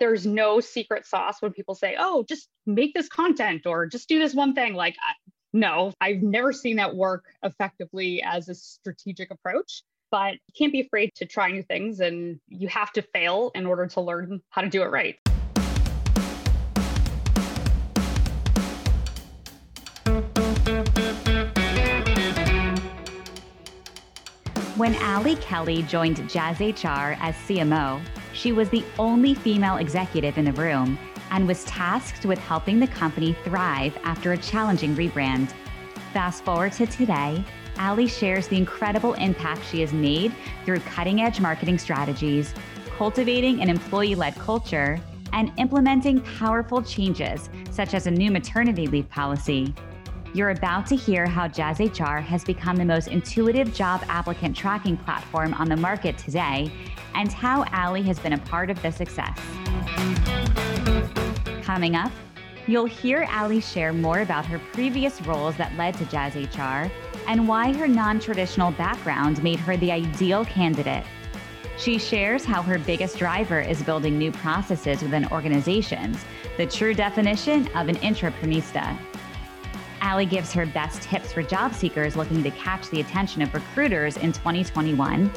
There's no secret sauce when people say, oh, just make this content or just do this one thing. Like, no, I've never seen that work effectively as a strategic approach. But you can't be afraid to try new things and you have to fail in order to learn how to do it right. When Ali Kelly joined Jazz HR as CMO, she was the only female executive in the room and was tasked with helping the company thrive after a challenging rebrand. Fast forward to today, Ali shares the incredible impact she has made through cutting edge marketing strategies, cultivating an employee led culture, and implementing powerful changes such as a new maternity leave policy. You're about to hear how Jazz HR has become the most intuitive job applicant tracking platform on the market today and how Ali has been a part of the success. Coming up, you'll hear Ali share more about her previous roles that led to Jazz HR and why her non traditional background made her the ideal candidate. She shares how her biggest driver is building new processes within organizations, the true definition of an intraprenista. Ali gives her best tips for job seekers looking to catch the attention of recruiters in 2021.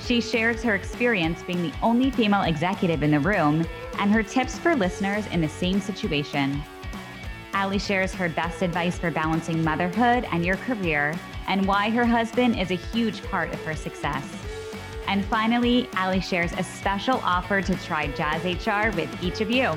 She shares her experience being the only female executive in the room and her tips for listeners in the same situation. Ali shares her best advice for balancing motherhood and your career and why her husband is a huge part of her success. And finally, Ali shares a special offer to try Jazz HR with each of you.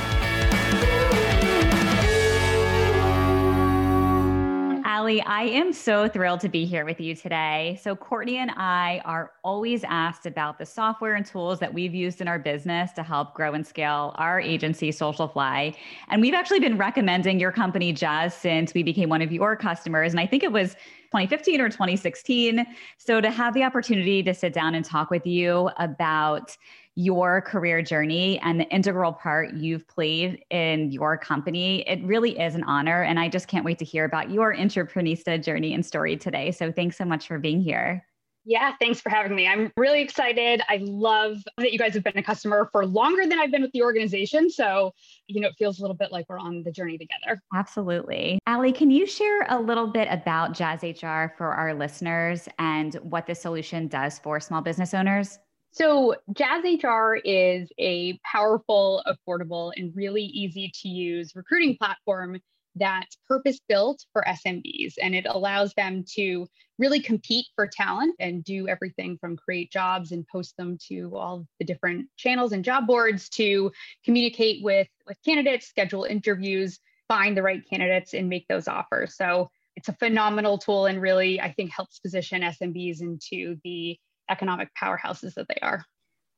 I am so thrilled to be here with you today. So, Courtney and I are always asked about the software and tools that we've used in our business to help grow and scale our agency, Socialfly. And we've actually been recommending your company, Jazz, since we became one of your customers. And I think it was 2015 or 2016. So, to have the opportunity to sit down and talk with you about your career journey and the integral part you've played in your company. It really is an honor. And I just can't wait to hear about your entrepreneurista journey and story today. So thanks so much for being here. Yeah, thanks for having me. I'm really excited. I love that you guys have been a customer for longer than I've been with the organization. So, you know, it feels a little bit like we're on the journey together. Absolutely. Ali, can you share a little bit about Jazz HR for our listeners and what this solution does for small business owners? So, Jazz HR is a powerful, affordable, and really easy to use recruiting platform that's purpose built for SMBs. And it allows them to really compete for talent and do everything from create jobs and post them to all the different channels and job boards to communicate with, with candidates, schedule interviews, find the right candidates, and make those offers. So, it's a phenomenal tool and really, I think, helps position SMBs into the economic powerhouses that they are.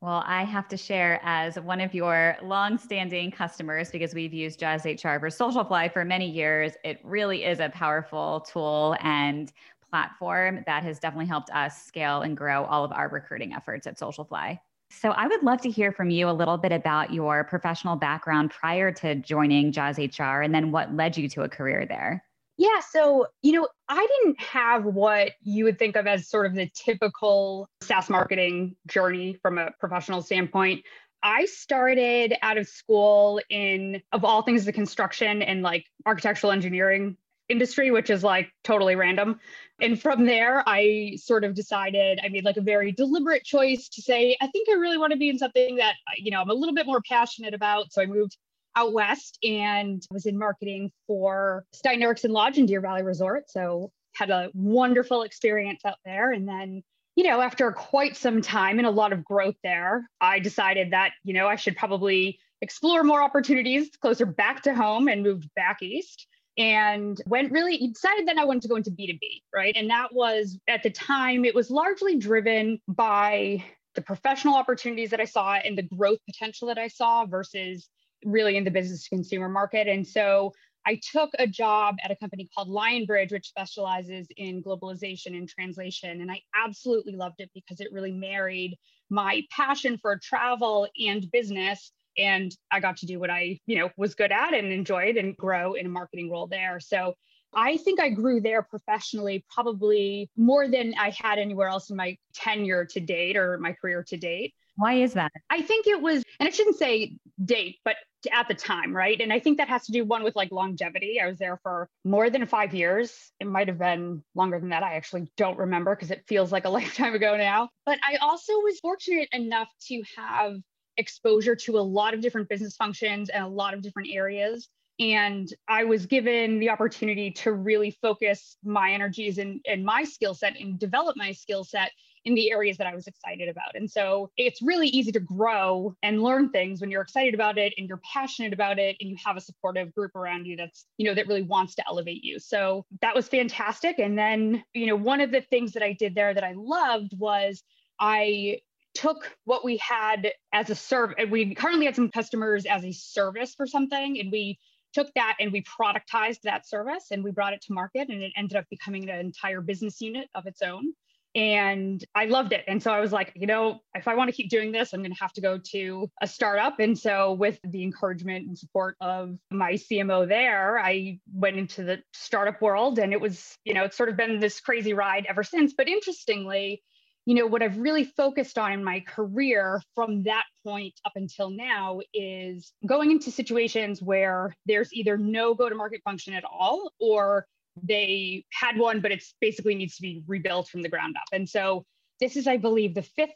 Well, I have to share as one of your long-standing customers because we've used Jazz HR for Socialfly for many years. It really is a powerful tool and platform that has definitely helped us scale and grow all of our recruiting efforts at Socialfly. So I would love to hear from you a little bit about your professional background prior to joining Jazz HR and then what led you to a career there. Yeah. So, you know, I didn't have what you would think of as sort of the typical SaaS marketing journey from a professional standpoint. I started out of school in, of all things, the construction and like architectural engineering industry, which is like totally random. And from there, I sort of decided I made like a very deliberate choice to say, I think I really want to be in something that, you know, I'm a little bit more passionate about. So I moved out west and was in marketing for Stein Eriksen Lodge and Deer Valley Resort. So had a wonderful experience out there. And then, you know, after quite some time and a lot of growth there, I decided that, you know, I should probably explore more opportunities closer back to home and moved back east and went really decided that I wanted to go into B2B, right? And that was at the time, it was largely driven by the professional opportunities that I saw and the growth potential that I saw versus really in the business to consumer market. And so I took a job at a company called Lionbridge, which specializes in globalization and translation. And I absolutely loved it because it really married my passion for travel and business. And I got to do what I, you know, was good at and enjoyed and grow in a marketing role there. So I think I grew there professionally probably more than I had anywhere else in my tenure to date or my career to date. Why is that? I think it was, and I shouldn't say date, but at the time, right? And I think that has to do one with like longevity. I was there for more than five years. It might have been longer than that. I actually don't remember because it feels like a lifetime ago now. But I also was fortunate enough to have exposure to a lot of different business functions and a lot of different areas. And I was given the opportunity to really focus my energies and, and my skill set and develop my skill set in the areas that I was excited about. And so it's really easy to grow and learn things when you're excited about it and you're passionate about it and you have a supportive group around you that's, you know, that really wants to elevate you. So that was fantastic. And then, you know, one of the things that I did there that I loved was I took what we had as a service. And we currently had some customers as a service for something, and we took that and we productized that service and we brought it to market, and it ended up becoming an entire business unit of its own and I loved it. And so I was like, you know, if I want to keep doing this, I'm going to have to go to a startup. And so, with the encouragement and support of my CMO there, I went into the startup world and it was, you know, it's sort of been this crazy ride ever since. But interestingly, you know, what I've really focused on in my career from that point up until now is going into situations where there's either no go to market function at all or they had one, but it's basically needs to be rebuilt from the ground up. And so this is, I believe, the fifth,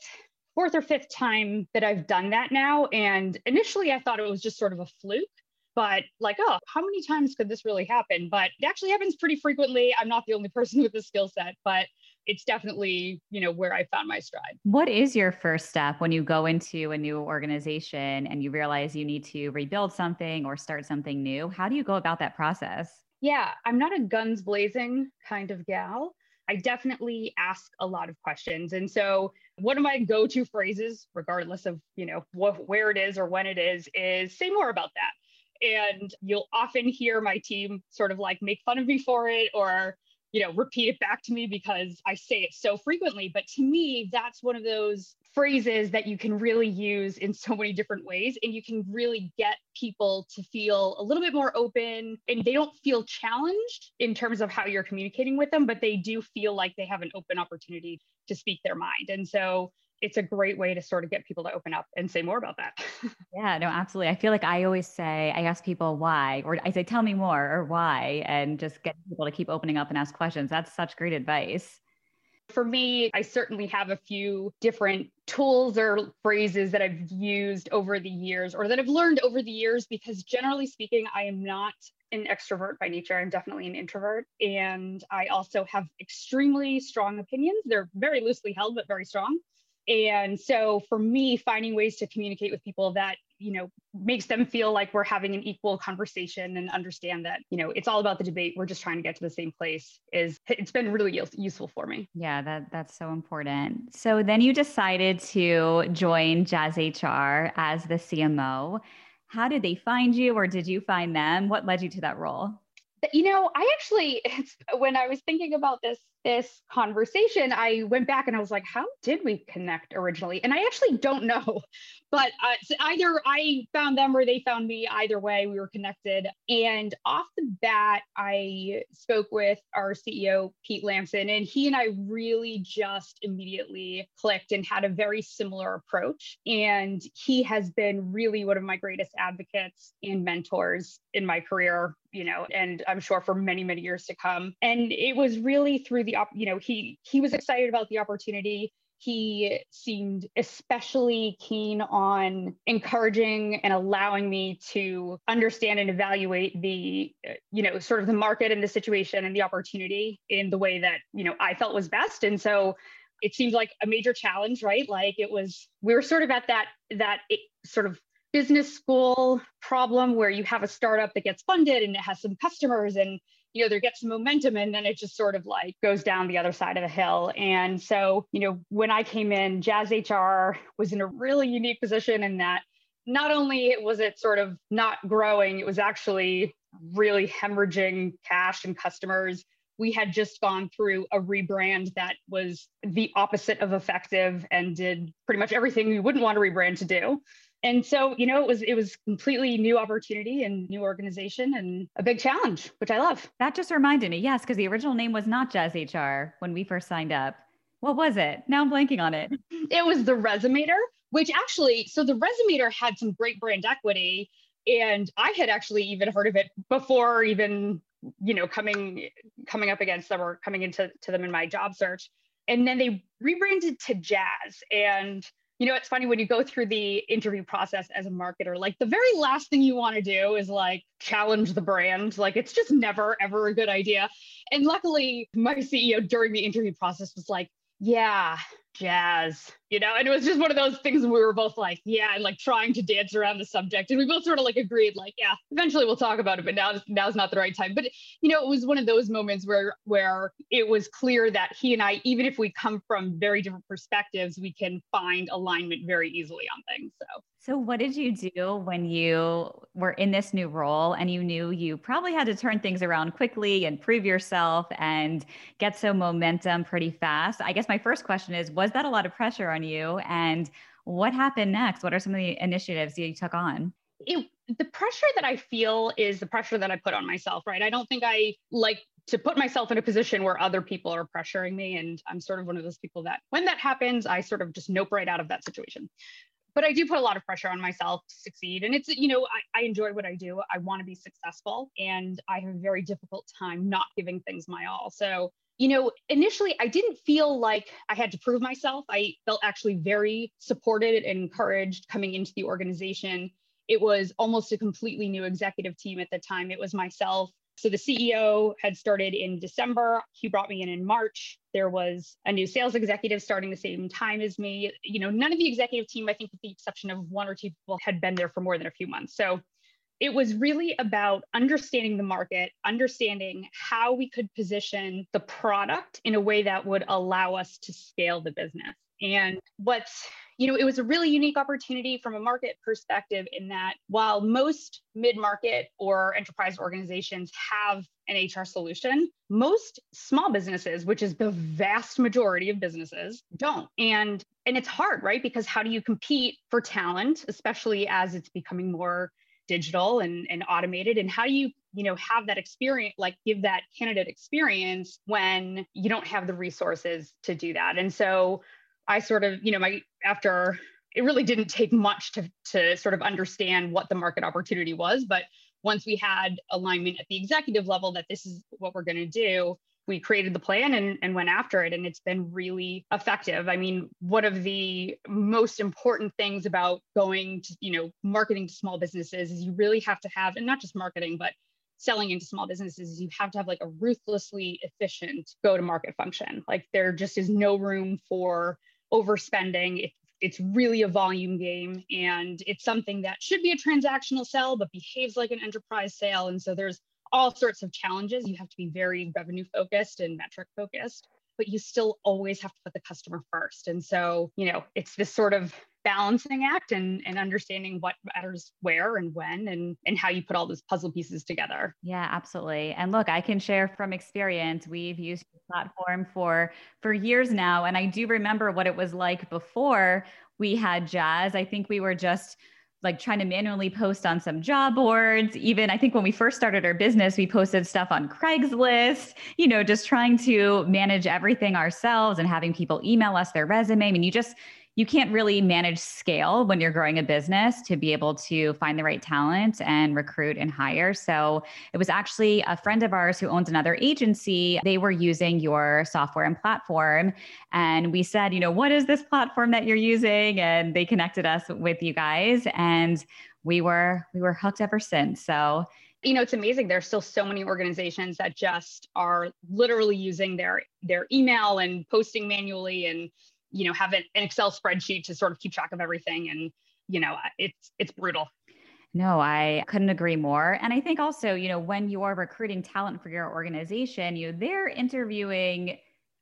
fourth or fifth time that I've done that now. And initially I thought it was just sort of a fluke, but like, oh, how many times could this really happen? But it actually happens pretty frequently. I'm not the only person with the skill set, but it's definitely you know where i found my stride what is your first step when you go into a new organization and you realize you need to rebuild something or start something new how do you go about that process yeah, I'm not a guns blazing kind of gal. I definitely ask a lot of questions. And so one of my go-to phrases, regardless of, you know, wh- where it is or when it is, is say more about that. And you'll often hear my team sort of like make fun of me for it or you know, repeat it back to me because I say it so frequently. But to me, that's one of those phrases that you can really use in so many different ways. And you can really get people to feel a little bit more open and they don't feel challenged in terms of how you're communicating with them, but they do feel like they have an open opportunity to speak their mind. And so it's a great way to sort of get people to open up and say more about that. yeah, no, absolutely. I feel like I always say, I ask people why, or I say, tell me more or why, and just get people to keep opening up and ask questions. That's such great advice. For me, I certainly have a few different tools or phrases that I've used over the years or that I've learned over the years because generally speaking, I am not an extrovert by nature. I'm definitely an introvert. And I also have extremely strong opinions. They're very loosely held, but very strong and so for me finding ways to communicate with people that you know makes them feel like we're having an equal conversation and understand that you know it's all about the debate. We're just trying to get to the same place is it's been really useful for me. Yeah that that's so important. So then you decided to join jazz hr as the cmo how did they find you or did you find them? What led you to that role? You know i actually it's when i was thinking about this this conversation, I went back and I was like, how did we connect originally? And I actually don't know, but uh, so either I found them or they found me. Either way, we were connected. And off the bat, I spoke with our CEO, Pete Lamson, and he and I really just immediately clicked and had a very similar approach. And he has been really one of my greatest advocates and mentors in my career you know, and I'm sure for many, many years to come. And it was really through the, you know, he he was excited about the opportunity. He seemed especially keen on encouraging and allowing me to understand and evaluate the, you know, sort of the market and the situation and the opportunity in the way that, you know, I felt was best. And so it seemed like a major challenge, right? Like it was, we were sort of at that, that sort of business school problem where you have a startup that gets funded and it has some customers and you know there gets some momentum and then it just sort of like goes down the other side of the hill and so you know when i came in jazz hr was in a really unique position in that not only was it sort of not growing it was actually really hemorrhaging cash and customers. We had just gone through a rebrand that was the opposite of effective and did pretty much everything we wouldn't want a rebrand to do. And so, you know, it was it was completely new opportunity and new organization and a big challenge, which I love. That just reminded me, yes, because the original name was not Jazz HR when we first signed up. What was it? Now I'm blanking on it. It was the Resumator, which actually, so the Resumator had some great brand equity. And I had actually even heard of it before even, you know, coming coming up against them or coming into to them in my job search. And then they rebranded to Jazz. And you know, it's funny when you go through the interview process as a marketer, like the very last thing you want to do is like challenge the brand. Like it's just never, ever a good idea. And luckily, my CEO during the interview process was like, yeah, jazz, you know, and it was just one of those things we were both like, yeah, and like trying to dance around the subject. And we both sort of like agreed, like, yeah, eventually we'll talk about it, but now now's not the right time. But you know, it was one of those moments where where it was clear that he and I, even if we come from very different perspectives, we can find alignment very easily on things. So so, what did you do when you were in this new role and you knew you probably had to turn things around quickly and prove yourself and get some momentum pretty fast? I guess my first question is Was that a lot of pressure on you? And what happened next? What are some of the initiatives you took on? It, the pressure that I feel is the pressure that I put on myself, right? I don't think I like to put myself in a position where other people are pressuring me. And I'm sort of one of those people that when that happens, I sort of just nope right out of that situation but I do put a lot of pressure on myself to succeed. And it's, you know, I, I enjoy what I do. I want to be successful and I have a very difficult time not giving things my all. So, you know, initially I didn't feel like I had to prove myself. I felt actually very supported and encouraged coming into the organization. It was almost a completely new executive team at the time. It was myself, so the CEO had started in December. He brought me in in March. There was a new sales executive starting the same time as me. You know, none of the executive team, I think, with the exception of one or two people, had been there for more than a few months. So it was really about understanding the market, understanding how we could position the product in a way that would allow us to scale the business. And what's you know, it was a really unique opportunity from a market perspective in that while most mid market or enterprise organizations have an HR solution, most small businesses, which is the vast majority of businesses, don't. And and it's hard, right? Because how do you compete for talent, especially as it's becoming more digital and, and automated and how do you you know have that experience like give that candidate experience when you don't have the resources to do that? And so I sort of, you know, my after it really didn't take much to to sort of understand what the market opportunity was, but once we had alignment at the executive level that this is what we're going to do, we created the plan and, and went after it and it's been really effective i mean one of the most important things about going to you know marketing to small businesses is you really have to have and not just marketing but selling into small businesses is you have to have like a ruthlessly efficient go to market function like there just is no room for overspending. It, it's really a volume game and it's something that should be a transactional sell, but behaves like an enterprise sale. And so there's all sorts of challenges. You have to be very revenue focused and metric focused, but you still always have to put the customer first. And so, you know, it's this sort of balancing act and, and understanding what matters where and when and, and how you put all those puzzle pieces together. Yeah, absolutely. And look, I can share from experience. We've used the platform for for years now. And I do remember what it was like before we had Jazz. I think we were just like trying to manually post on some job boards. Even I think when we first started our business, we posted stuff on Craigslist, you know, just trying to manage everything ourselves and having people email us their resume. I mean, you just, you can't really manage scale when you're growing a business to be able to find the right talent and recruit and hire. So it was actually a friend of ours who owns another agency. They were using your software and platform. And we said, you know, what is this platform that you're using? And they connected us with you guys. And we were we were hooked ever since. So you know it's amazing there's still so many organizations that just are literally using their their email and posting manually and you know have an, an excel spreadsheet to sort of keep track of everything and you know it's it's brutal no, I couldn't agree more. And I think also, you know, when you're recruiting talent for your organization, you know, they're interviewing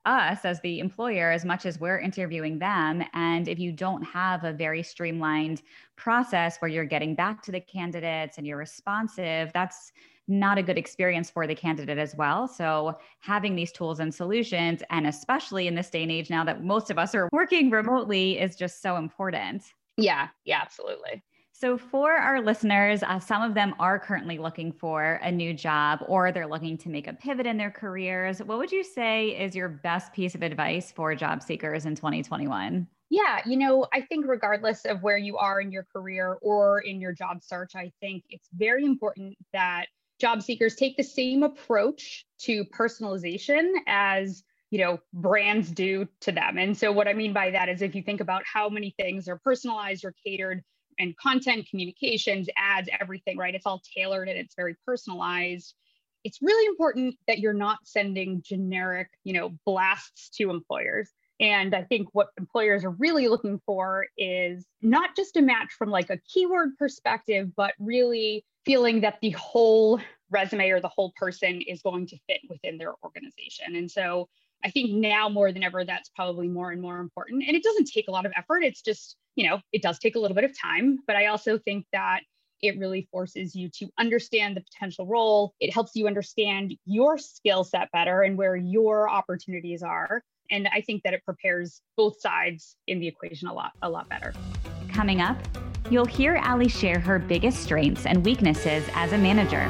us as the employer as much as we're interviewing them. And if you don't have a very streamlined process where you're getting back to the candidates and you're responsive, that's not a good experience for the candidate as well. So, having these tools and solutions, and especially in this day and age now that most of us are working remotely, is just so important. Yeah, yeah, absolutely. So, for our listeners, uh, some of them are currently looking for a new job or they're looking to make a pivot in their careers. What would you say is your best piece of advice for job seekers in 2021? Yeah, you know, I think regardless of where you are in your career or in your job search, I think it's very important that job seekers take the same approach to personalization as you know brands do to them. And so what i mean by that is if you think about how many things are personalized or catered and content communications ads everything right it's all tailored and it's very personalized it's really important that you're not sending generic you know blasts to employers. And i think what employers are really looking for is not just a match from like a keyword perspective but really feeling that the whole resume or the whole person is going to fit within their organization and so I think now more than ever, that's probably more and more important. And it doesn't take a lot of effort. It's just, you know, it does take a little bit of time. But I also think that it really forces you to understand the potential role. It helps you understand your skill set better and where your opportunities are. And I think that it prepares both sides in the equation a lot, a lot better. Coming up, you'll hear Ali share her biggest strengths and weaknesses as a manager.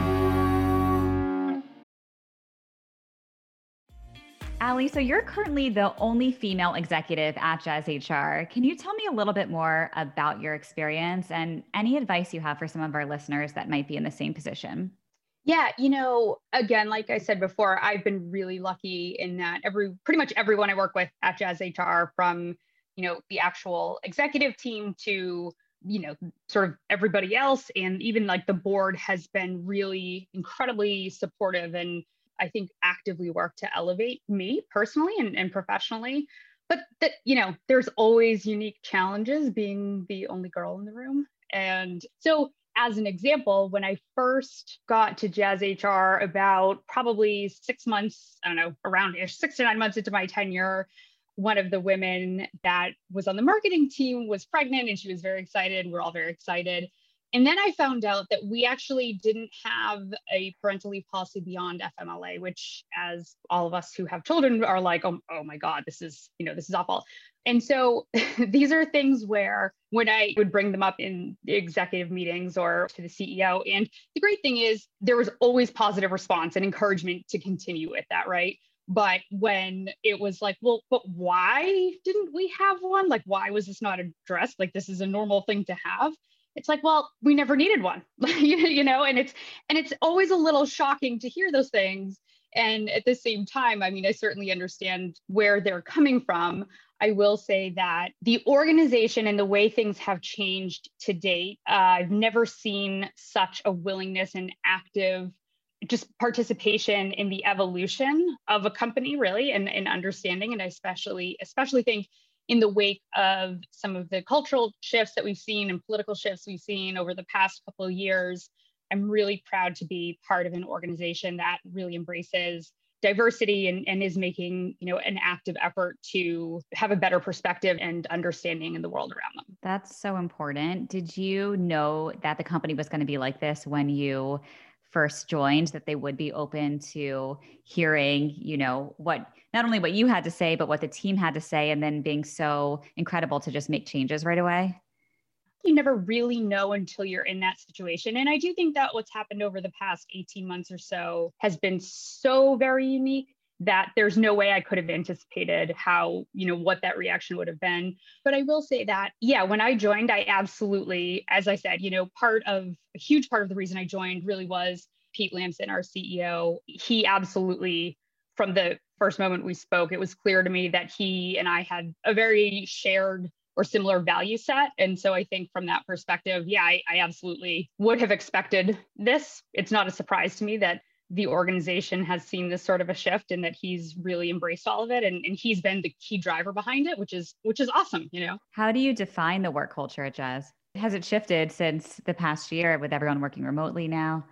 Ali, so you're currently the only female executive at Jazz HR. Can you tell me a little bit more about your experience and any advice you have for some of our listeners that might be in the same position? Yeah, you know, again, like I said before, I've been really lucky in that every pretty much everyone I work with at Jazz HR from, you know, the actual executive team to, you know, sort of everybody else and even like the board has been really incredibly supportive and I think actively work to elevate me personally and, and professionally. But that, you know, there's always unique challenges being the only girl in the room. And so as an example, when I first got to Jazz HR about probably six months, I don't know, around six to nine months into my tenure, one of the women that was on the marketing team was pregnant and she was very excited. We're all very excited. And then I found out that we actually didn't have a parental leave policy beyond FMLA, which, as all of us who have children are like, oh, oh my God, this is, you know, this is awful. And so these are things where when I would bring them up in executive meetings or to the CEO, and the great thing is there was always positive response and encouragement to continue with that, right? But when it was like, well, but why didn't we have one? Like, why was this not addressed? Like, this is a normal thing to have it's like well we never needed one you know and it's and it's always a little shocking to hear those things and at the same time i mean i certainly understand where they're coming from i will say that the organization and the way things have changed to date uh, i've never seen such a willingness and active just participation in the evolution of a company really and, and understanding and i especially especially think in the wake of some of the cultural shifts that we've seen and political shifts we've seen over the past couple of years, I'm really proud to be part of an organization that really embraces diversity and, and is making you know an active effort to have a better perspective and understanding in the world around them. That's so important. Did you know that the company was going to be like this when you first joined that they would be open to hearing you know what not only what you had to say but what the team had to say and then being so incredible to just make changes right away? You never really know until you're in that situation. And i do think that what's happened over the past 18 months or so has been so very unique that there's no way I could have anticipated how, you know, what that reaction would have been. But I will say that, yeah, when I joined, I absolutely, as I said, you know, part of a huge part of the reason I joined really was Pete Lamson, our CEO. He absolutely, from the first moment we spoke, it was clear to me that he and I had a very shared or similar value set. And so I think from that perspective, yeah, I, I absolutely would have expected this. It's not a surprise to me that the organization has seen this sort of a shift and that he's really embraced all of it and, and he's been the key driver behind it which is which is awesome you know? How do you define the work culture at jazz? Has it shifted since the past year with everyone working remotely now?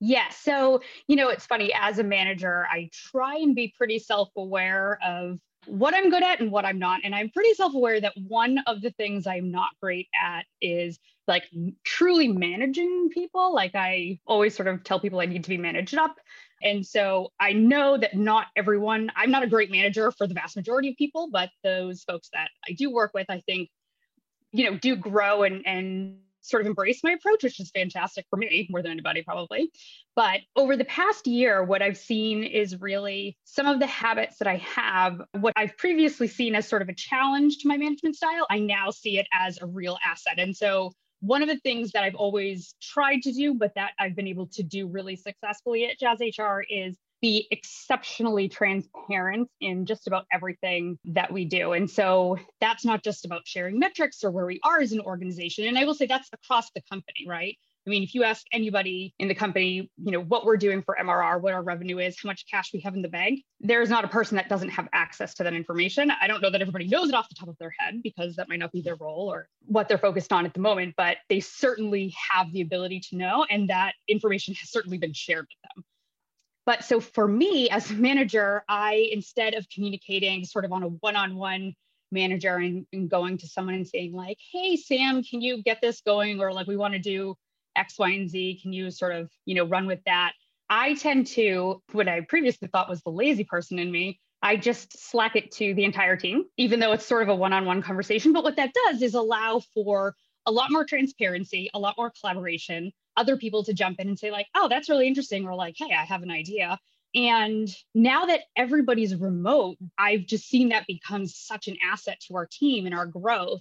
Yeah. So, you know, it's funny as a manager, I try and be pretty self aware of what I'm good at and what I'm not. And I'm pretty self aware that one of the things I'm not great at is like truly managing people. Like I always sort of tell people I need to be managed up. And so I know that not everyone, I'm not a great manager for the vast majority of people, but those folks that I do work with, I think, you know, do grow and, and sort of embrace my approach, which is fantastic for me more than anybody probably. But over the past year, what I've seen is really some of the habits that I have, what I've previously seen as sort of a challenge to my management style, I now see it as a real asset. And so one of the things that I've always tried to do, but that I've been able to do really successfully at Jazz HR is be exceptionally transparent in just about everything that we do. And so that's not just about sharing metrics or where we are as an organization. And I will say that's across the company, right? I mean, if you ask anybody in the company, you know, what we're doing for MRR, what our revenue is, how much cash we have in the bank, there's not a person that doesn't have access to that information. I don't know that everybody knows it off the top of their head because that might not be their role or what they're focused on at the moment, but they certainly have the ability to know. And that information has certainly been shared with them. But so for me as a manager, I, instead of communicating sort of on a one on one manager and, and, going to someone and saying, like, hey, Sam, can you get this going? Or like, we want to do X, Y, and Z. Can you sort of, you know, run with that? I tend to, what I previously thought was the lazy person in me, I just slack it to the entire team, even though it's sort of a one on one conversation. But what that does is allow for a lot more transparency, a lot more collaboration, other people to jump in and say like, oh, that's really interesting, or like, hey, I have an idea. And now that everybody's remote, I've just seen that become such an asset to our team and our growth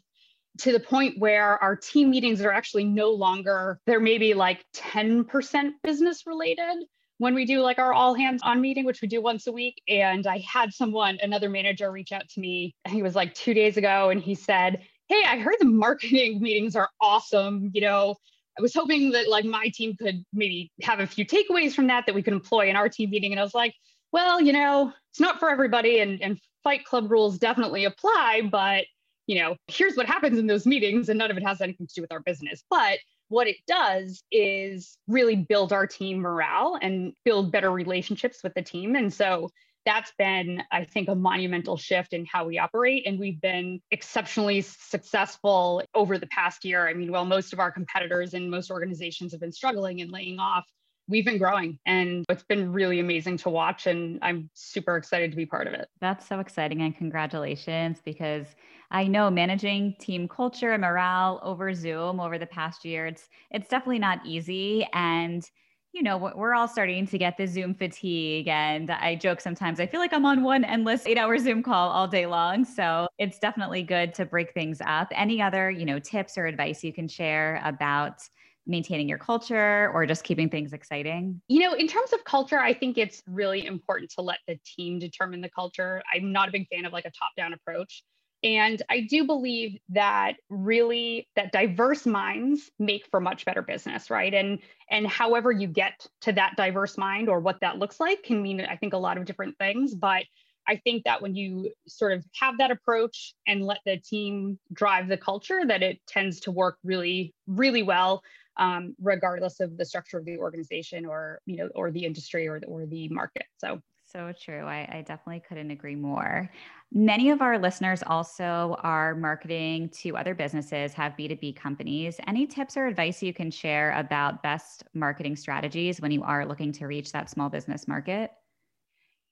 to the point where our team meetings are actually no longer, they're maybe like 10% business related when we do like our all hands on meeting, which we do once a week. And I had someone, another manager, reach out to me, He was like two days ago, and he said, Hey, I heard the marketing meetings are awesome. You know, I was hoping that like my team could maybe have a few takeaways from that that we could employ in our team meeting. And I was like, well, you know, it's not for everybody and, and fight club rules definitely apply, but you know, here's what happens in those meetings and none of it has anything to do with our business. But what it does is really build our team morale and build better relationships with the team. And so that's been, I think, a monumental shift in how we operate. And we've been exceptionally successful over the past year. I mean, while most of our competitors and most organizations have been struggling and laying off, we've been growing and it's been really amazing to watch. And I'm super excited to be part of it. That's so exciting. And congratulations because I know managing team culture and morale over Zoom over the past year, it's it's definitely not easy. And you know, we're all starting to get the Zoom fatigue. And I joke sometimes, I feel like I'm on one endless eight hour Zoom call all day long. So it's definitely good to break things up. Any other, you know, tips or advice you can share about maintaining your culture or just keeping things exciting? You know, in terms of culture, I think it's really important to let the team determine the culture. I'm not a big fan of like a top down approach. And I do believe that really that diverse minds make for much better business, right? And and however you get to that diverse mind or what that looks like can mean I think a lot of different things, but I think that when you sort of have that approach and let the team drive the culture, that it tends to work really, really well, um, regardless of the structure of the organization or you know or the industry or the, or the market. So so true. I, I, definitely couldn't agree more. Many of our listeners also are marketing to other businesses, have B2B companies. Any tips or advice you can share about best marketing strategies when you are looking to reach that small business market?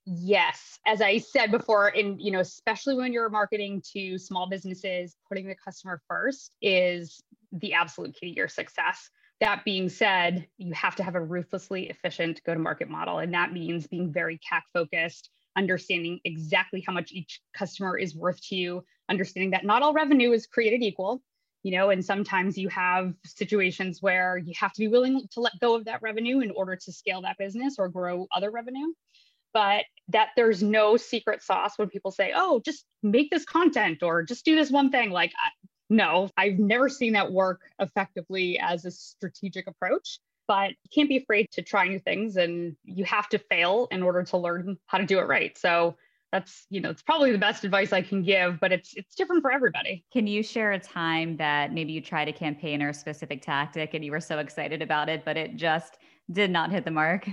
Yes, as I said before, and you know, especially when you're marketing to small businesses, putting the customer first is the absolute key to your success. That being said, you have to have a ruthlessly efficient go to market model. And that means being very CAC focused, understanding exactly how much each customer is worth to you, understanding that not all revenue is created equal. You know, and sometimes you have situations where you have to be willing to let go of that revenue in order to scale that business or grow other revenue. But that there's no secret sauce when people say, oh, just make this content or just do this one thing. Like, no, I've never seen that work effectively as a strategic approach, but you can't be afraid to try new things and you have to fail in order to learn how to do it right. So that's, you know, it's probably the best advice I can give, but it's it's different for everybody. Can you share a time that maybe you tried a campaign or a specific tactic and you were so excited about it, but it just did not hit the mark?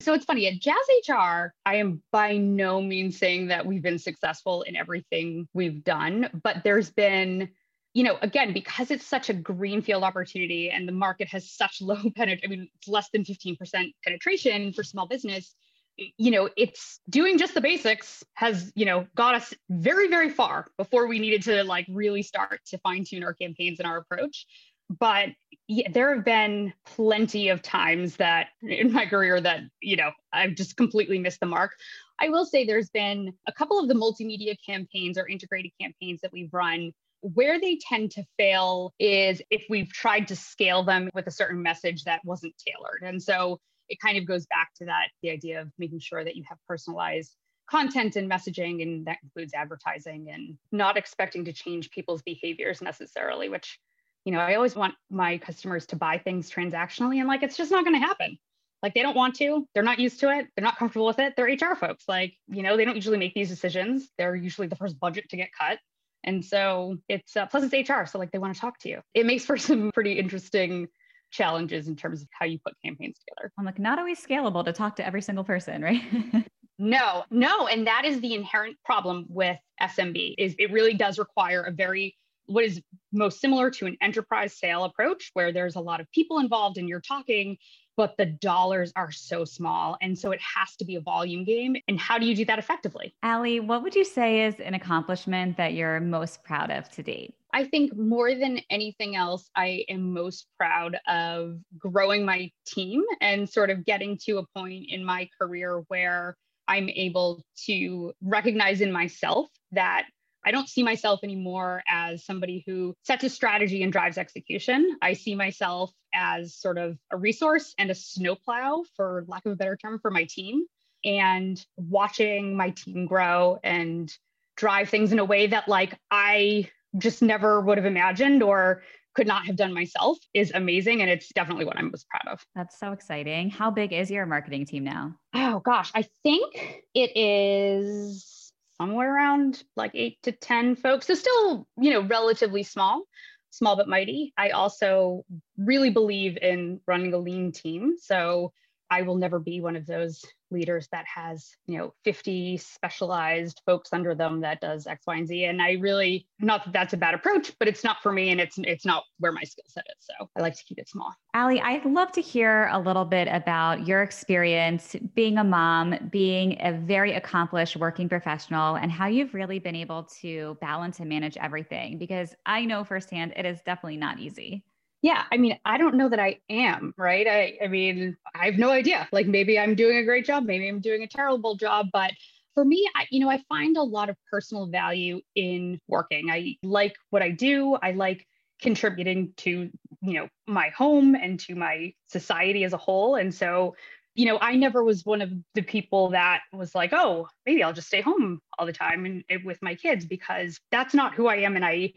So it's funny at Jazz HR, I am by no means saying that we've been successful in everything we've done, but there's been, you know, again, because it's such a greenfield opportunity and the market has such low penetration, I mean, it's less than 15% penetration for small business, you know, it's doing just the basics has, you know, got us very, very far before we needed to like really start to fine tune our campaigns and our approach but yeah, there have been plenty of times that in my career that you know I've just completely missed the mark. I will say there's been a couple of the multimedia campaigns or integrated campaigns that we've run where they tend to fail is if we've tried to scale them with a certain message that wasn't tailored. And so it kind of goes back to that the idea of making sure that you have personalized content and messaging and that includes advertising and not expecting to change people's behaviors necessarily which you know, I always want my customers to buy things transactionally and like it's just not going to happen. Like they don't want to, they're not used to it, they're not comfortable with it. They're HR folks. Like, you know, they don't usually make these decisions. They're usually the first budget to get cut. And so it's uh, plus it's HR, so like they want to talk to you. It makes for some pretty interesting challenges in terms of how you put campaigns together. I'm like not always scalable to talk to every single person, right? no, no, and that is the inherent problem with SMB is it really does require a very what is most similar to an enterprise sale approach where there's a lot of people involved and you're talking but the dollars are so small and so it has to be a volume game and how do you do that effectively? Ali what would you say is an accomplishment that you're most proud of to date? I think more than anything else, I am most proud of growing my team and sort of getting to a point in my career where I'm able to recognize in myself that I don't see myself anymore as somebody who sets a strategy and drives execution. I see myself as sort of a resource and a snowplow, for lack of a better term, for my team. And watching my team grow and drive things in a way that, like, I just never would have imagined or could not have done myself is amazing. And it's definitely what I'm most proud of. That's so exciting. How big is your marketing team now? Oh, gosh. I think it is somewhere around like eight to 10 folks. So still, you know, relatively small, small but mighty. I also really believe in running a lean team. So I will never be one of those leaders that has you know 50 specialized folks under them that does x y and z. And i really not that that's a bad approach but it's not for me and it's it's not where my skill set is. So i like to keep it small. Ali i'd love to hear a little bit about your experience being a mom being a very accomplished working professional and how you've really been able to balance and manage everything because i know firsthand it is definitely not easy yeah i mean i don't know that i am right? I i mean i have no idea. Like maybe i'm doing a great job maybe i'm doing a terrible job but for me I, you know i find a lot of personal value in working. I like what i do. I like contributing to you know my home and to my society as a whole. And so you know i never was one of the people that was like oh maybe i'll just stay home all the time and, and with my kids because that's not who i am. And i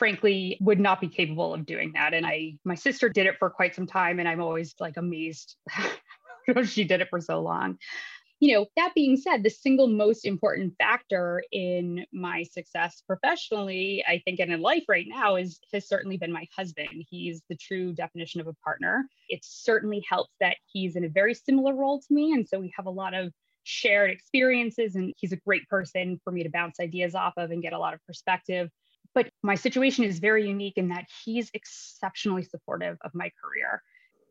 frankly would not be capable of doing that. And i my sister did it for quite some time and i'm always like amazed she did it for so long. You know that being said the single most important factor in my success professionally i think and in life right now is has certainly been my husband. He's the true definition of a partner. It certainly helps that he's in a very similar role to me and so we have a lot of shared experiences and he's a great person for me to bounce ideas off of and get a lot of perspective but my situation is very unique in that he's exceptionally supportive of my career.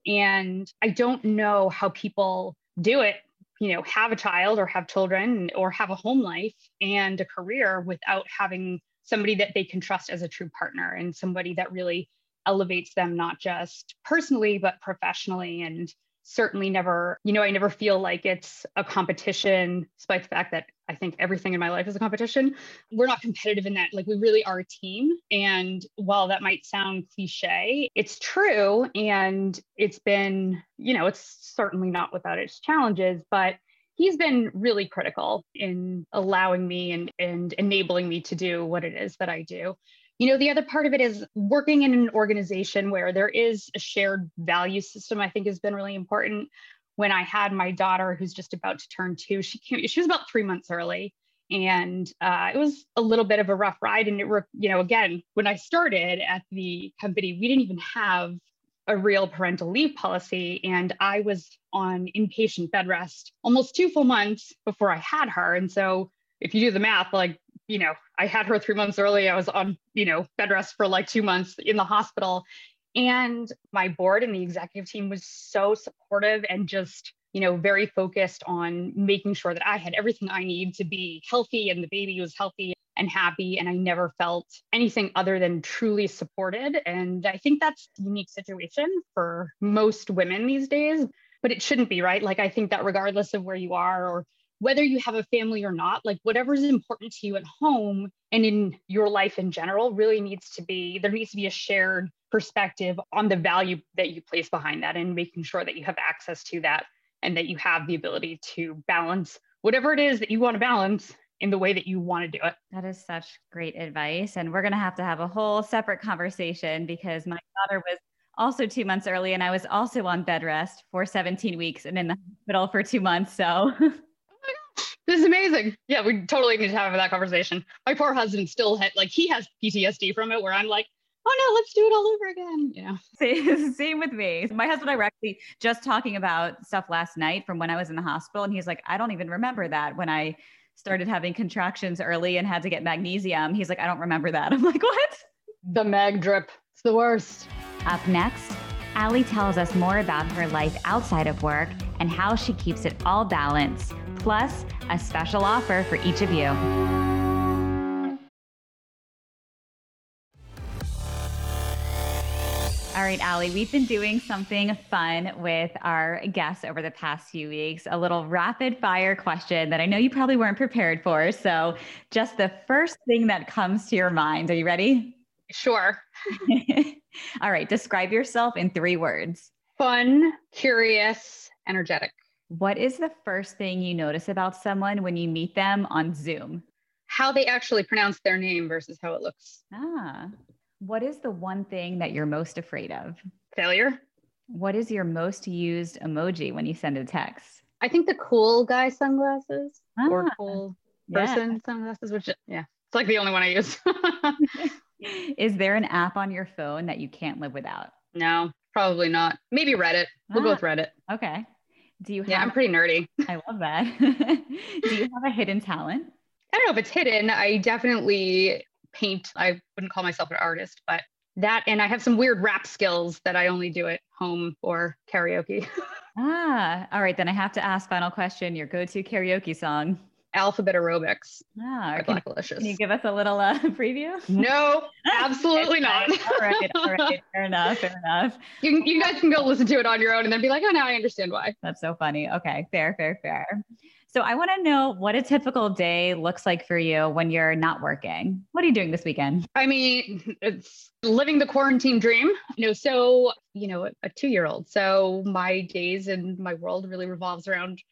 And I don't know how people do it, you know, have a child or have children or have a home life and a career without having somebody that they can trust as a true partner and somebody that really elevates them, not just personally, but professionally and certainly never, you know, I never feel like it's a competition, despite the fact that I think everything in my life is a competition. We're not competitive in that, like, we really are a team. And while that might sound cliche, it's true. And it's been, you know, it's certainly not without its challenges, but he's been really critical in allowing me and, and enabling me to do what it is that I do. You know, the other part of it is working in an organization where there is a shared value system, I think has been really important. When I had my daughter, who's just about to turn two, she came, she was about three months early. And uh, it was a little bit of a rough ride. And it, were, you know, again, when I started at the company, we didn't even have a real parental leave policy. And I was on inpatient bed rest almost two full months before I had her. And so if you do the math, like, you know, I had her three months early. I was on, you know, bed rest for like two months in the hospital. And my board and the executive team was so supportive and just, you know, very focused on making sure that I had everything I need to be healthy and the baby was healthy and happy. And I never felt anything other than truly supported. And I think that's a unique situation for most women these days, but it shouldn't be, right? Like, I think that regardless of where you are or whether you have a family or not, like whatever is important to you at home and in your life in general really needs to be, there needs to be a shared perspective on the value that you place behind that and making sure that you have access to that and that you have the ability to balance whatever it is that you want to balance in the way that you want to do it. That is such great advice. And we're going to have to have a whole separate conversation because my daughter was also two months early and I was also on bed rest for 17 weeks and in the hospital for two months. So This is amazing. Yeah, we totally need to have that conversation. My poor husband still had like he has PTSD from it where I'm like, oh no, let's do it all over again. Yeah. Same, same with me. My husband and I were actually just talking about stuff last night from when I was in the hospital. And he's like, I don't even remember that when I started having contractions early and had to get magnesium. He's like, I don't remember that. I'm like, what? The mag drip. It's the worst. Up next, Allie tells us more about her life outside of work and how she keeps it all balanced plus a special offer for each of you. All right, Allie, we've been doing something fun with our guests over the past few weeks, a little rapid fire question that I know you probably weren't prepared for. So, just the first thing that comes to your mind. Are you ready? Sure. All right, describe yourself in three words fun, curious, energetic. What is the first thing you notice about someone when you meet them on Zoom? How they actually pronounce their name versus how it looks. Ah. What is the one thing that you're most afraid of? Failure. What is your most used emoji when you send a text? I think the cool guy sunglasses ah, or cool person yeah. sunglasses, which, yeah, it's like the only one I use. is there an app on your phone that you can't live without? No, probably not. Maybe Reddit. We'll ah, go with Reddit. Okay. Do you have, Yeah, I'm pretty nerdy. I love that. Do you have a hidden talent? I don't know if it's hidden. I definitely paint. I wouldn't call myself an artist, but that and I have some weird rap skills that I only do at home or karaoke. ah, all right. Then I have to ask final question, your go-to karaoke song alphabet aerobics. Ah, can, can, you give us a little uh, preview? No, absolutely not. all right, all right, fair enough, fair enough. You, you guys can go listen to it on your own and then be like, oh, now I understand why. That's so funny. Okay, fair, fair, fair. So I want to know what a typical day looks like for you when you're not working. What are you doing this weekend? I mean, it's living the quarantine dream. You know, so you know, a two-year-old. So my days and my world really revolves around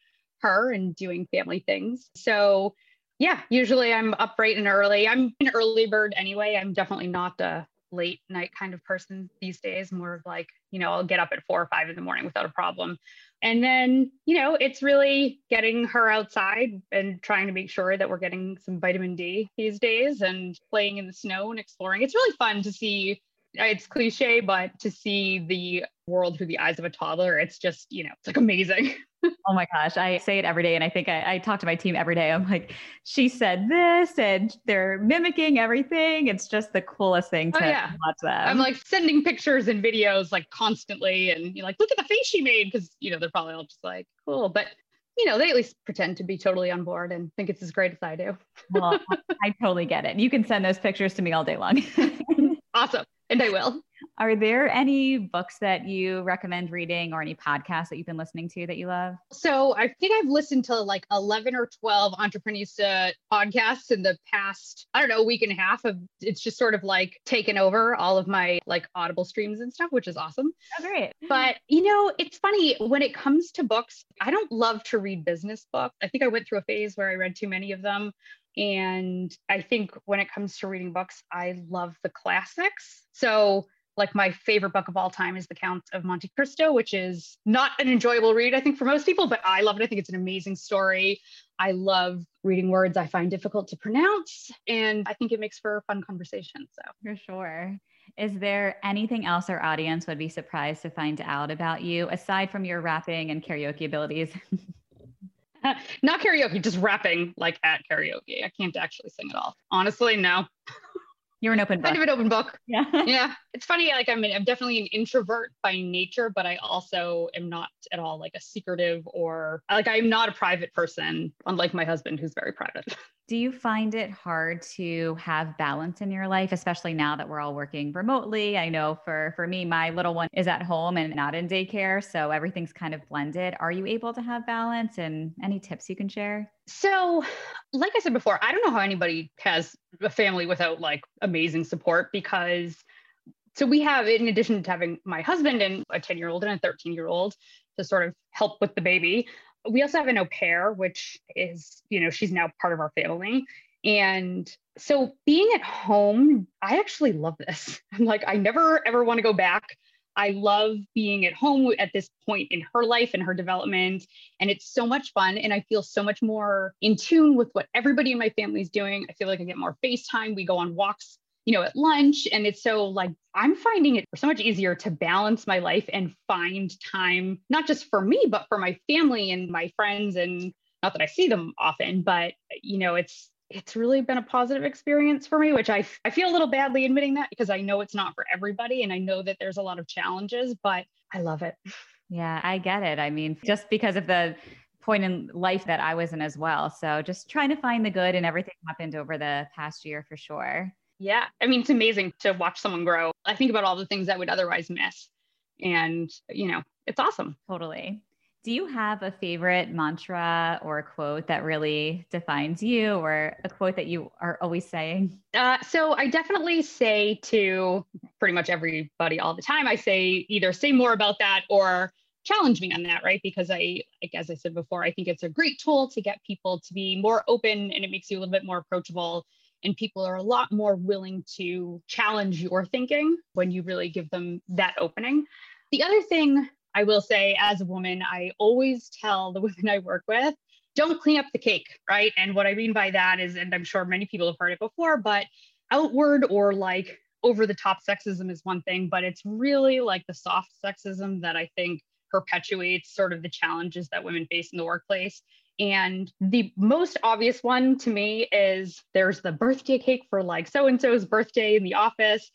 her and doing family things. So, yeah, usually I'm up bright and early. I'm an early bird anyway. I'm definitely not a late night kind of person these days, more of like, you know, I'll get up at four or five in the morning without a problem. And then, you know, it's really getting her outside and trying to make sure that we're getting some vitamin D these days and playing in the snow and exploring. It's really fun to see it's cliche, but to see the world through the eyes of a toddler, it's just, you know, it's like amazing. oh my gosh. I say it every day. And I think I, I, talk to my team every day. I'm like, she said this and they're mimicking everything. It's just the coolest thing oh, to oh, yeah. watch them. I'm like sending pictures and videos like constantly. And you're like, look at the face she made. Cause, you know, they're probably all just like, cool. But, you know, they at least pretend to be totally on board and think it's as great as I do. well, I totally get it. You can send those pictures to me all day long. awesome and I will. Are there any books that you recommend reading or any podcasts that you've been listening to that you love? So I think I've listened to like 11 or 12 Entreprenista uh, podcasts in the past, I don't know, week and a half of it's just sort of like taken over all of my like audible streams and stuff, which is awesome. Oh, great. But you know, it's funny when it comes to books, I don't love to read business books. I think I went through a phase where I read too many of them. And I think when it comes to reading books, I love the classics. So like my favorite book of all time is The Count of Monte Cristo, which is not an enjoyable read, I think, for most people, but I love it. I think it's an amazing story. I love reading words I find difficult to pronounce, and I think it makes for a fun conversation. So, for sure. Is there anything else our audience would be surprised to find out about you aside from your rapping and karaoke abilities? Not karaoke, just rapping like at karaoke. I can't actually sing at all. Honestly, no. You're an open book. Kind of an open book. Yeah. yeah. It's funny. Like I'm, I'm definitely an introvert by nature, but I also am not at all like a secretive or like I'm not a private person, unlike my husband, who's very private. Do you find it hard to have balance in your life, especially now that we're all working remotely? I know for for me, my little one is at home and not in daycare, so everything's kind of blended. Are you able to have balance and any tips you can share? So, like I said before, I don't know how anybody has a family without like amazing support because so we have in addition to having my husband and a 10 year old and a 13 year old to sort of help with the baby we also have an au pair, which is, you know, she's now part of our family. And so being at home, I actually love this. I'm like, I never ever want to go back. I love being at home at this point in her life and her development. And it's so much fun. And I feel so much more in tune with what everybody in my family is doing. I feel like I get more FaceTime. We go on walks you know, at lunch. And it's so like, I'm finding it so much easier to balance my life and find time, not just for me, but for my family and my friends. And not that I see them often, but, you know, it's, it's really been a positive experience for me, which I, I feel a little badly admitting that because I know it's not for everybody. And I know that there's a lot of challenges, but I love it. Yeah, I get it. I mean, just because of the point in life that I was in as well. So just trying to find the good and everything happened over the past year for sure. Yeah. I mean, it's amazing to watch someone grow. I think about all the things I would otherwise miss. And, you know, it's awesome. Totally. Do you have a favorite mantra or a quote that really defines you or a quote that you are always saying? Uh, so I definitely say to pretty much everybody all the time, I say either say more about that or challenge me on that, right? Because I, like, as I said before, I think it's a great tool to get people to be more open and it makes you a little bit more approachable and people are a lot more willing to challenge your thinking when you really give them that opening. The other thing I will say as a woman, I always tell the women I work with, don't clean up the cake, right? And what I mean by that is, and I'm sure many people have heard it before, but outward or like over the top sexism is one thing, but it's really like the soft sexism that I think perpetuates sort of the challenges that women face in the workplace. And the most obvious one to me is there's the birthday cake for like so and so's birthday in the office.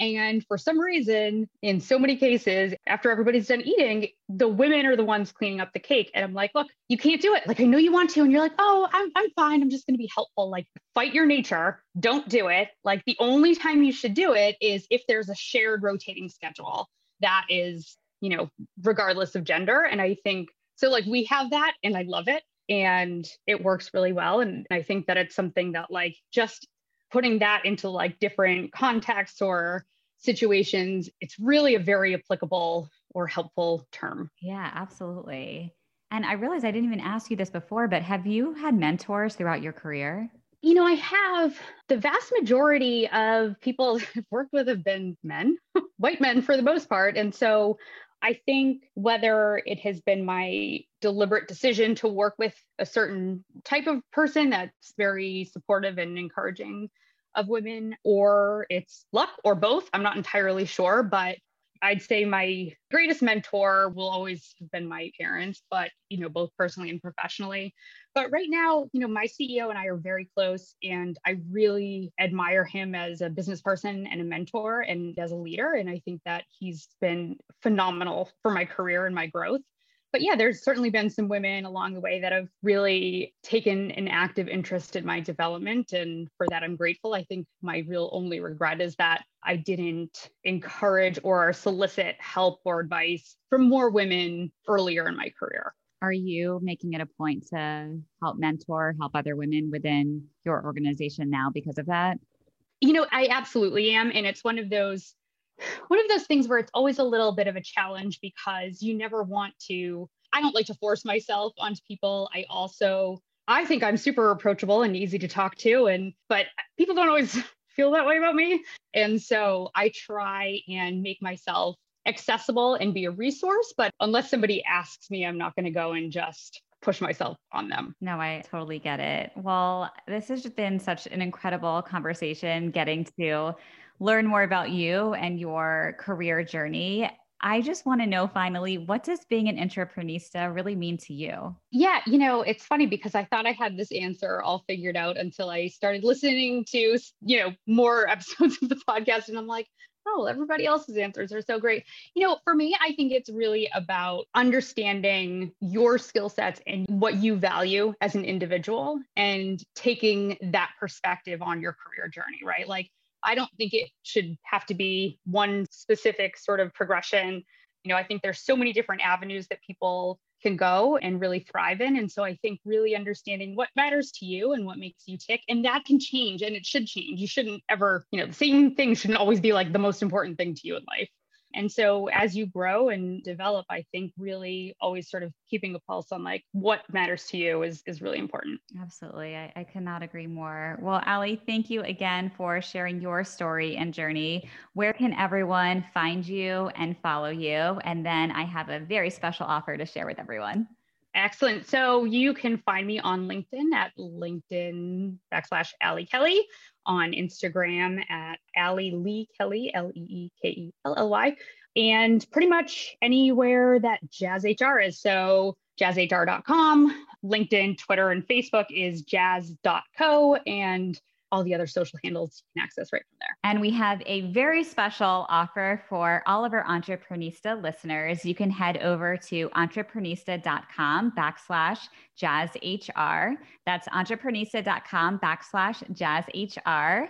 And for some reason, in so many cases, after everybody's done eating, the women are the ones cleaning up the cake. And I'm like, look, you can't do it. Like, I know you want to. And you're like, oh, I'm, I'm fine. I'm just going to be helpful. Like, fight your nature. Don't do it. Like, the only time you should do it is if there's a shared rotating schedule that is, you know, regardless of gender. And I think so, like, we have that and I love it and it works really well. And i think that it's something that like just putting that into like different contexts or situations it's really a very applicable or helpful term. Yeah absolutely. And i realized i didn't even ask you this before but have you had mentors throughout your career? You know i have. The vast majority of people i've worked with have been men white men for the most part. And so I think whether it has been my deliberate decision to work with a certain type of person that's very supportive and encouraging of women, or it's luck or both, I'm not entirely sure, but I'd say my greatest mentor will always have been my parents, but you know, both personally and professionally. But right now, you know, my CEO and I are very close, and I really admire him as a business person and a mentor and as a leader. And I think that he's been phenomenal for my career and my growth but yeah, there's certainly been some women along the way that have really taken an active interest in my development. And for that, I'm grateful. I think my real only regret is that I didn't encourage or solicit help or advice from more women earlier in my career. Are you making it a point to help mentor, help other women within your organization now because of that? You know, I absolutely am. And it's one of those one of those things where it's always a little bit of a challenge because you never want to i don't like to force myself onto people i also i think i'm super approachable and easy to talk to and but people don't always feel that way about me. And so I try and make myself accessible and be a resource. But unless somebody asks me, I'm not going to go and just push myself on them. No, I totally get it. Well, this has been such an incredible conversation getting to learn more about you and your career journey. I just want to know finally, what does being an Entreprenista really mean to you? Yeah, you know, it's funny because I thought I had this answer all figured out until I started listening to, you know, more episodes of the podcast. And I'm like, oh, everybody else's answers are so great. You know, for me, I think it's really about understanding your skill sets and what you value as an individual and taking that perspective on your career journey, right? Like, I don't think it should have to be one specific sort of progression. You know, I think there's so many different avenues that people can go and really thrive in. And so I think really understanding what matters to you and what makes you tick, and that can change and it should change. You shouldn't ever, you know, the same thing shouldn't always be like the most important thing to you in life. And so as you grow and develop, I think really always sort of keeping a pulse on like what matters to you is, is really important. Absolutely. I, I cannot agree more. Well, Allie, thank you again for sharing your story and journey. Where can everyone find you and follow you? And then I have a very special offer to share with everyone. Excellent. So you can find me on LinkedIn at LinkedIn backslash Allie Kelly on Instagram at Allie Lee Kelly, L E E K E L L Y, and pretty much anywhere that Jazz HR is. So jazzhr.com, LinkedIn, Twitter, and Facebook is jazz.co, and all the other social handles you can access right from there. And we have a very special offer for all of our Entreprenista listeners. You can head over to entreprenista.com backslash jazzhr. That's entreprenista.com backslash jazzhr.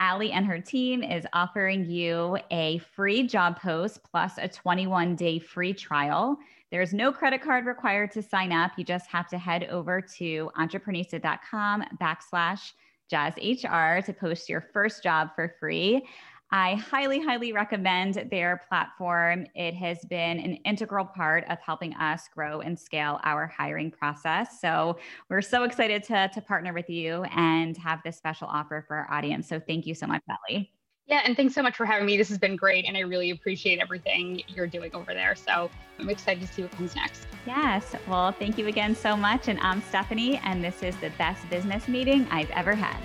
Allie and her team is offering you a free job post plus a 21 day free trial. There's no credit card required to sign up. You just have to head over to entreprenista.com backslash Jazz HR to post your first job for free. I highly, highly recommend their platform. It has been an integral part of helping us grow and scale our hiring process. So we're so excited to, to partner with you and have this special offer for our audience. So thank you so much, Ellie. Yeah, and thanks so much for having me. This has been great, and I really appreciate everything you're doing over there. So I'm excited to see what comes next. Yes. Well, thank you again so much. And I'm Stephanie, and this is the best business meeting I've ever had.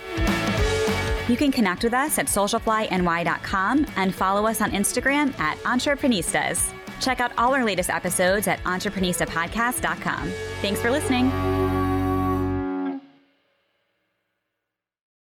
You can connect with us at socialflyny.com and follow us on Instagram at Entreprenistas. Check out all our latest episodes at entreprenistapodcast.com. Thanks for listening.